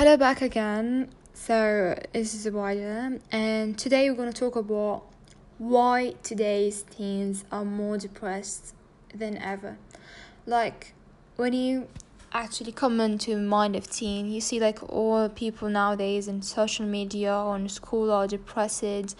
Hello, back again. So, this is Abida, and today we're going to talk about why today's teens are more depressed than ever. Like, when you actually come into mind of teen, you see like all people nowadays in social media or in school are depressed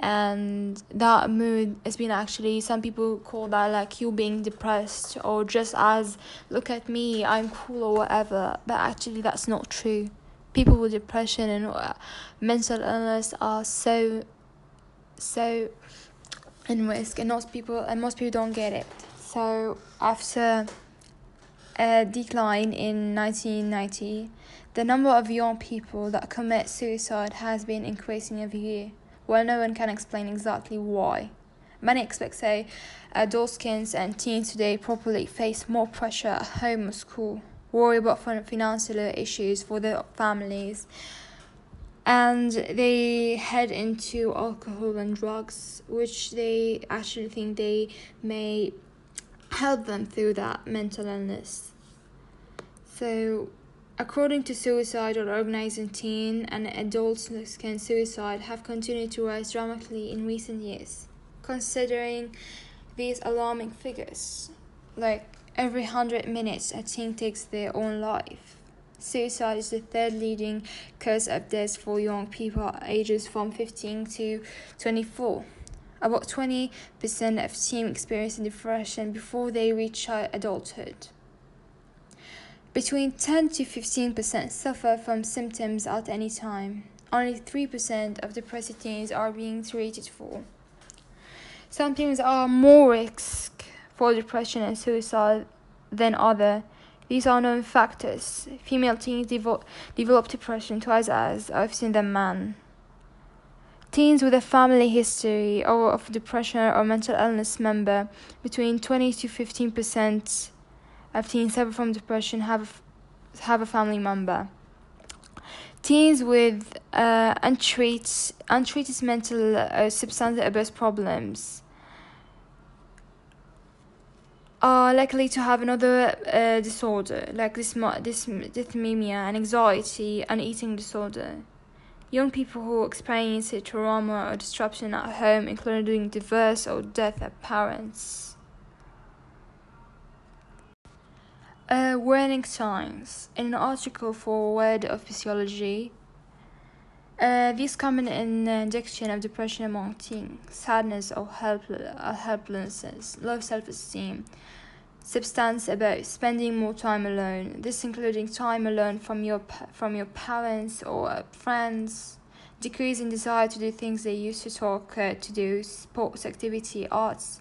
and that mood has been actually some people call that like you being depressed or just as look at me i'm cool or whatever but actually that's not true people with depression and uh, mental illness are so so in risk and most people and most people don't get it. So after a decline in 1990 the number of young people that commit suicide has been increasing every year. Well, no one can explain exactly why. Many experts say adolescents and teens today probably face more pressure at home or school, worry about financial issues for their families, and they head into alcohol and drugs, which they actually think they may help them through that mental illness. So, According to Suicide or Organizing Teen and adult can suicide have continued to rise dramatically in recent years. Considering these alarming figures, like every hundred minutes a teen takes their own life. Suicide is the third leading cause of death for young people ages from 15 to 24. About 20% of teens experience depression before they reach adulthood. Between 10 to 15% suffer from symptoms at any time. Only 3% of depressed teens are being treated for. Some teens are more risk for depression and suicide than other. These are known factors. Female teens devo- develop depression twice as often than men. Teens with a family history or of depression or mental illness member between 20 to 15 percent of teens suffer from depression have have a family member. Teens with uh, untreated, untreated mental uh, substance abuse problems are likely to have another uh, disorder like this, this dysthymia and anxiety and eating disorder. Young people who experience trauma or disruption at home, including divorce or death of parents. Uh, warning signs. In an article for Word of Physiology, uh, these common indication of depression among teens, sadness or uh, helplessness, low self-esteem, substance abuse, spending more time alone. This including time alone from your from your parents or friends, decreasing desire to do things they used to talk uh, to do, sports activity, arts,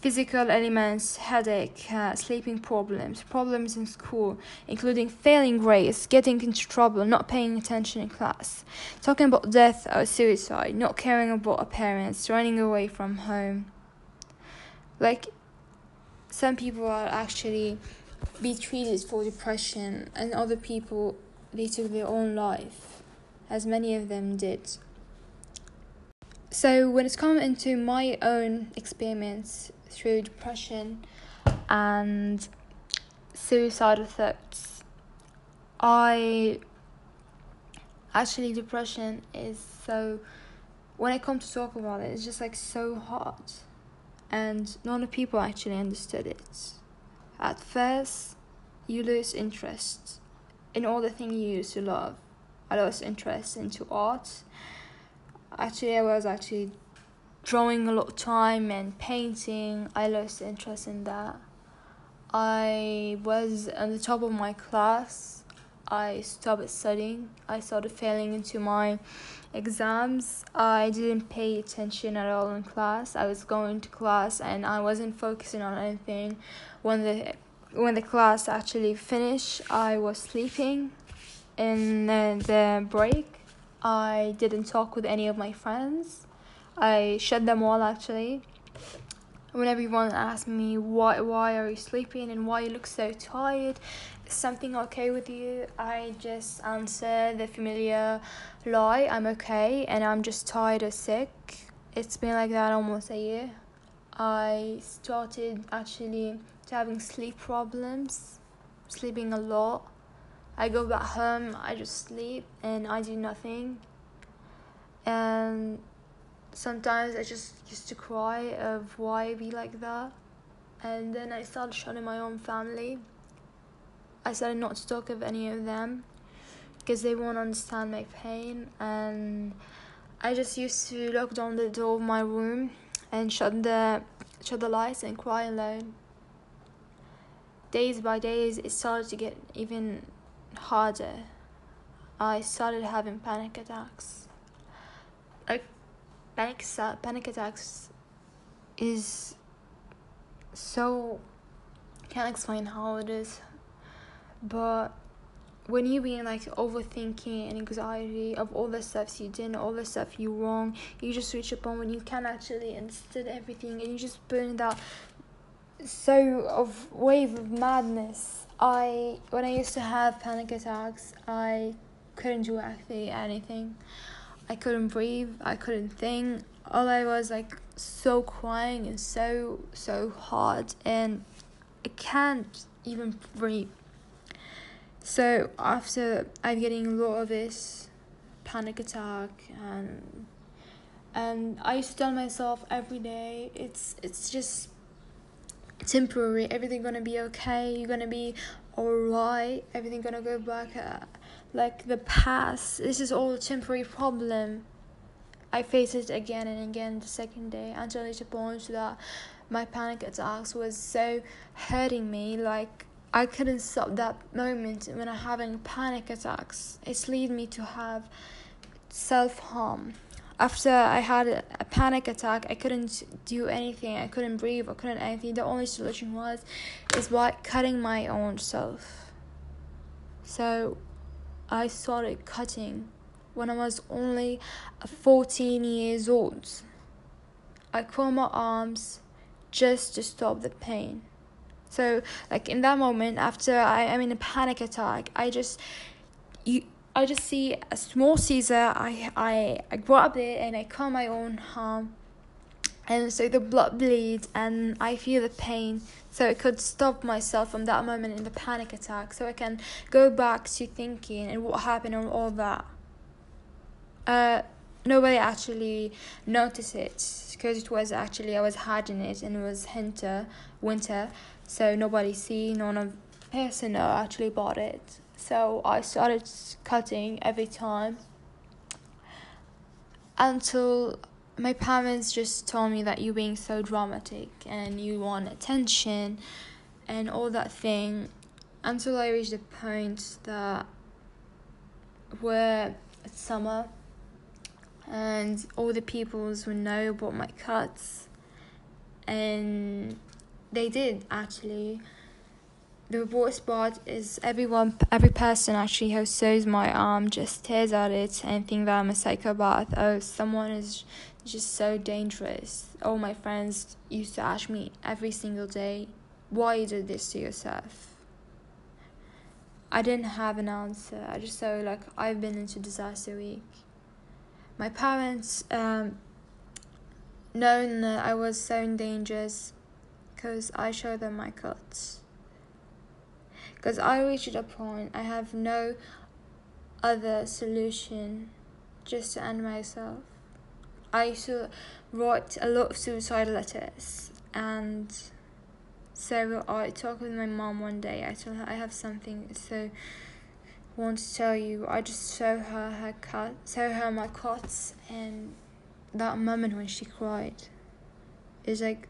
physical elements, headache, uh, sleeping problems, problems in school, including failing grades, getting into trouble, not paying attention in class, talking about death or suicide, not caring about our parents, running away from home. Like, some people are actually be treated for depression, and other people they took their own life, as many of them did. So when it's come into my own experience through depression and suicidal thoughts. I actually depression is so when I come to talk about it, it's just like so hard, and none of people actually understood it. At first, you lose interest in all the things you used to love. I lost interest into art. Actually, I was actually drawing a lot of time and painting. I lost interest in that. I was on the top of my class. I stopped studying. I started failing into my exams. I didn't pay attention at all in class. I was going to class and I wasn't focusing on anything. When the when the class actually finished, I was sleeping. In the, the break, I didn't talk with any of my friends. I shed them all actually. When everyone asks me why why are you sleeping and why you look so tired, is something okay with you? I just answer the familiar lie, I'm okay and I'm just tired or sick. It's been like that almost a year. I started actually having sleep problems, sleeping a lot, I go back home, I just sleep and I do nothing. And sometimes I just used to cry of why I be like that. And then I started shutting my own family. I started not to talk of any of them because they won't understand my pain and I just used to lock down the door of my room and shut the shut the lights and cry alone. Days by days it started to get even harder. I started having panic attacks. Like panic uh, panic attacks is so can't explain how it is, but when you being like overthinking and anxiety of all the stuff you did, all the stuff you wrong, you just reach a point when you can actually instead everything and you just burn that so of wave of madness. I when I used to have panic attacks, I couldn't do actually anything. I couldn't breathe. I couldn't think. All I was like so crying and so so hard, and I can't even breathe. So after I'm getting a lot of this panic attack and and I used to tell myself every day it's it's just temporary everything gonna be okay you're gonna be alright everything gonna go back uh, like the past this is all a temporary problem I face it again and again the second day until it's a point that my panic attacks was so hurting me like I couldn't stop that moment when I'm having panic attacks. It's lead me to have self harm. After I had a panic attack, I couldn't do anything. I couldn't breathe. I couldn't anything. The only solution was is by cutting my own self. So I started cutting when I was only 14 years old. I cut my arms just to stop the pain. So like in that moment, after I am in a panic attack, I just you I just see a small Caesar. I I I grab it and I cut my own arm, and so the blood bleeds and I feel the pain. So I could stop myself from that moment in the panic attack, so I can go back to thinking and what happened and all that. Uh, nobody actually noticed it because it was actually I was hiding it and it was winter, winter so nobody see none of person actually bought it so i started cutting every time until my parents just told me that you're being so dramatic and you want attention and all that thing until i reached the point that where it's summer and all the peoples would know about my cuts and they did actually. The worst part is everyone, every person actually who sees my arm just stares at it and think that I'm a psychopath. Oh, someone is just so dangerous. All my friends used to ask me every single day, why you did this to yourself? I didn't have an answer. I just saw like I've been into disaster week. My parents, um, knowing that I was so in danger, because I show them my cuts. Because I reached a point, I have no other solution just to end myself. I used to write a lot of suicide letters and so I talked with my mom one day. I told her I have something so want to tell you. I just show her her cut, show her my cuts, and that moment when she cried is like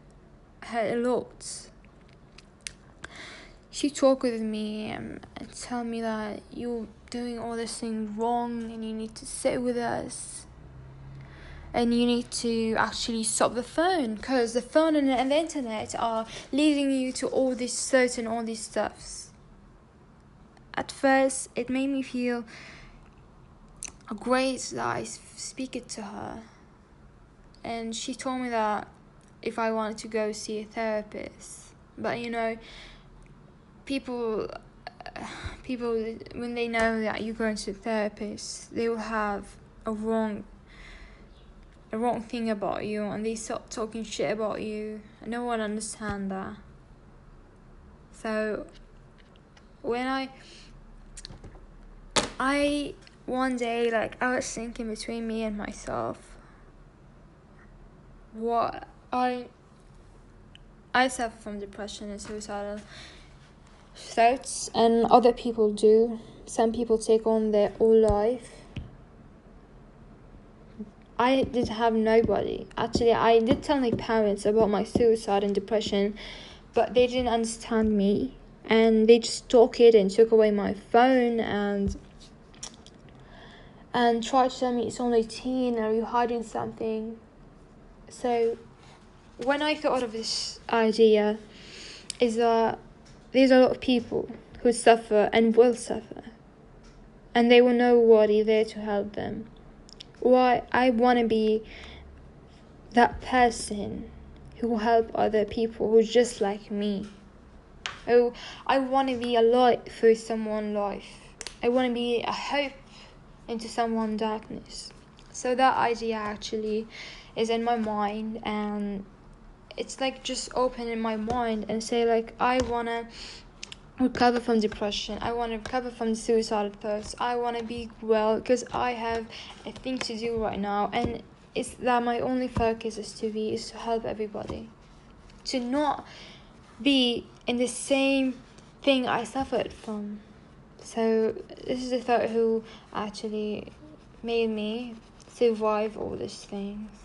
had a lot. She talked with me and tell me that you're doing all this thing wrong and you need to sit with us. And you need to actually stop the phone because the phone and the internet are leading you to all this certain all these stuffs. At first it made me feel a great that i speak it to her. And she told me that if I wanted to go see a therapist. But you know, people people when they know that you're going to a therapist, they will have a wrong a wrong thing about you and they start talking shit about you. and No one understand that. So when I I one day like I was thinking between me and myself what I I suffer from depression and suicidal and other people do. Some people take on their whole life. I did have nobody. Actually, I did tell my parents about my suicide and depression, but they didn't understand me and they just took it and took away my phone and and tried to tell me it's only teen are you hiding something so when i thought of this idea is that there's a lot of people who suffer and will suffer and they will nobody there to help them why i want to be that person who will help other people who just like me Oh, I want to be a light for someone's life. I want to be a hope into someone's darkness. So that idea actually is in my mind and it's like just open in my mind and say like I want to recover from depression. I want to recover from suicidal thoughts. I want to be well because I have a thing to do right now and it's that my only focus is to be is to help everybody. To not be in the same thing I suffered from. So this is the thought who actually made me survive all these things.